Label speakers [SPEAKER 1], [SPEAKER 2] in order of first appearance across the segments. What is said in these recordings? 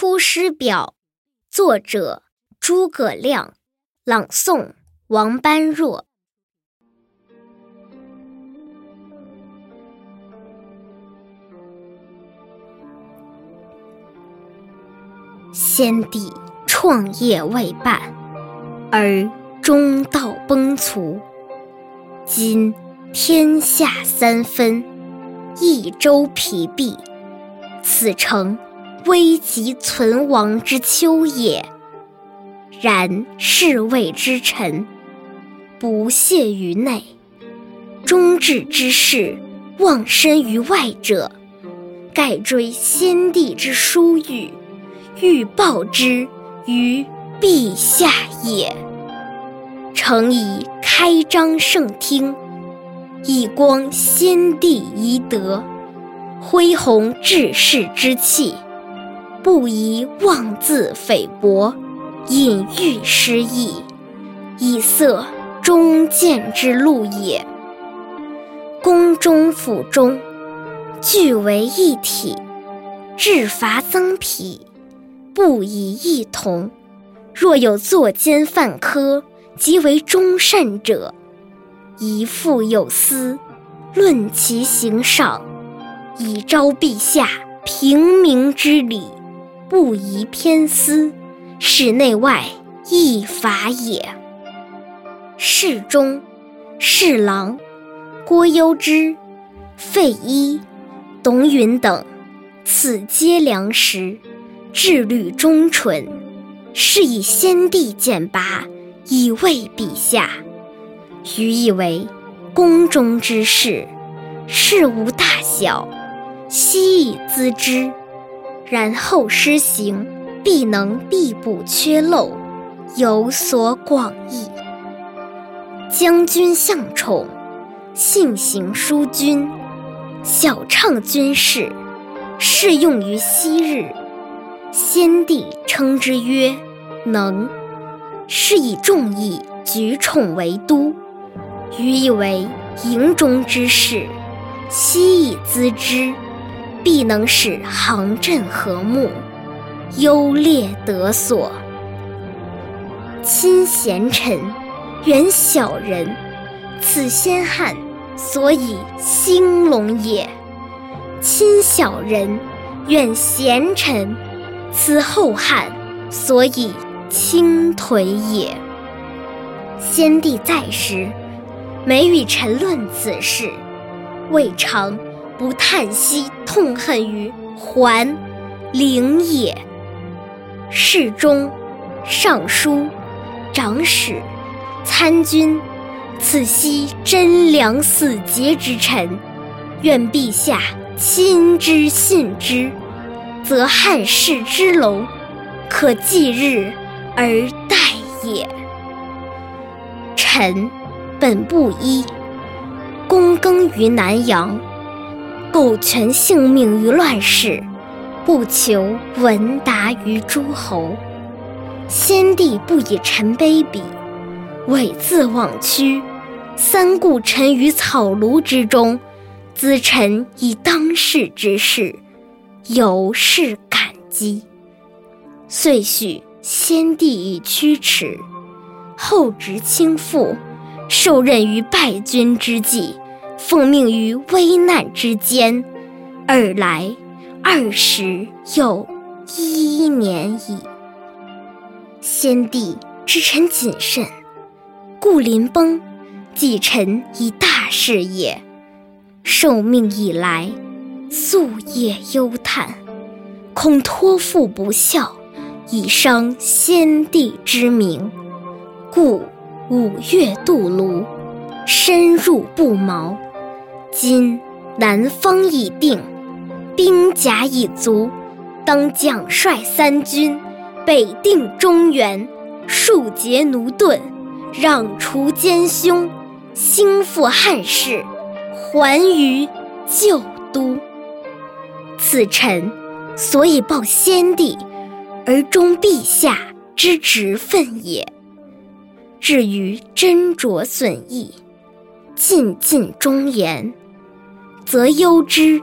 [SPEAKER 1] 出师表》，作者诸葛亮，朗诵王般若。先帝创业未半，而中道崩殂。今天下三分，益州疲弊，此诚危急存亡之秋也。然侍卫之臣，不懈于内；忠志之士，忘身于外者，盖追先帝之殊遇。欲报之于陛下也。诚以开张圣听，以光先帝遗德，恢弘志士之气，不宜妄自菲薄，隐喻失义，以塞忠谏之路也。宫中府中，俱为一体，治罚增丕。不以异同。若有作奸犯科，即为忠善者，宜复有司，论其行赏，以昭陛下平明之理，不宜偏私，使内外异法也。侍中、侍郎郭攸之、费祎、董允等，此皆良实。志虑忠纯，是以先帝简拔，以慰陛下。余以为宫中之事，事无大小，悉以咨之，然后施行，必能必补缺漏，有所广益。将军向宠，性行淑均，晓畅军事，适用于昔日。先帝称之曰“能”，是以众议举宠为都。余以为营中之事，悉以咨之，必能使行阵和睦，优劣得所。亲贤臣，远小人，此先汉所以兴隆也；亲小人，远贤臣。此后汉所以倾颓也。先帝在时，每与臣论此事，未尝不叹息痛恨于桓、灵也。侍中、尚书、长史、参军，此悉贞良死节之臣，愿陛下亲之信之。则汉室之隆，可继日而待也。臣本布衣，躬耕于南阳，苟全性命于乱世，不求闻达于诸侯。先帝不以臣卑鄙，猥自枉屈，三顾臣于草庐之中，咨臣以当世之事。有是感激，遂许先帝以驱驰，后值倾覆，受任于败军之际，奉命于危难之间，尔来二十有一年矣。先帝知臣谨慎，故临崩，寄臣以大事也。受命以来。夙夜忧叹，恐托付不效，以伤先帝之名，故五月渡泸，深入不毛。今南方已定，兵甲已足，当奖率三军，北定中原，庶竭奴钝，攘除奸凶，兴复汉室，还于旧都。此臣所以报先帝而忠陛下之职分也。至于斟酌损益，尽尽忠言，则攸之、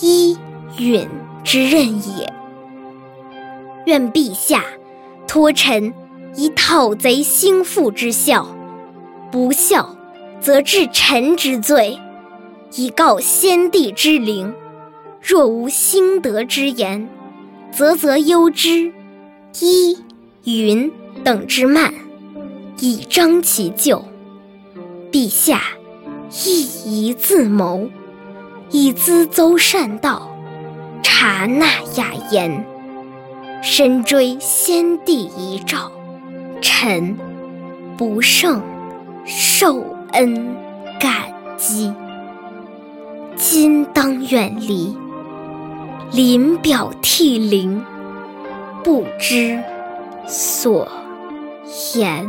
[SPEAKER 1] 一允之任也。愿陛下托臣以讨贼兴复之效，不效，则治臣之罪，以告先帝之灵。若无兴德之言，则则忧之。一允等之慢，以彰其咎。陛下亦宜自谋，以咨邹善道，察纳雅言，深追先帝遗诏。臣不胜受恩感激。今当远离，临表涕零，不知所言。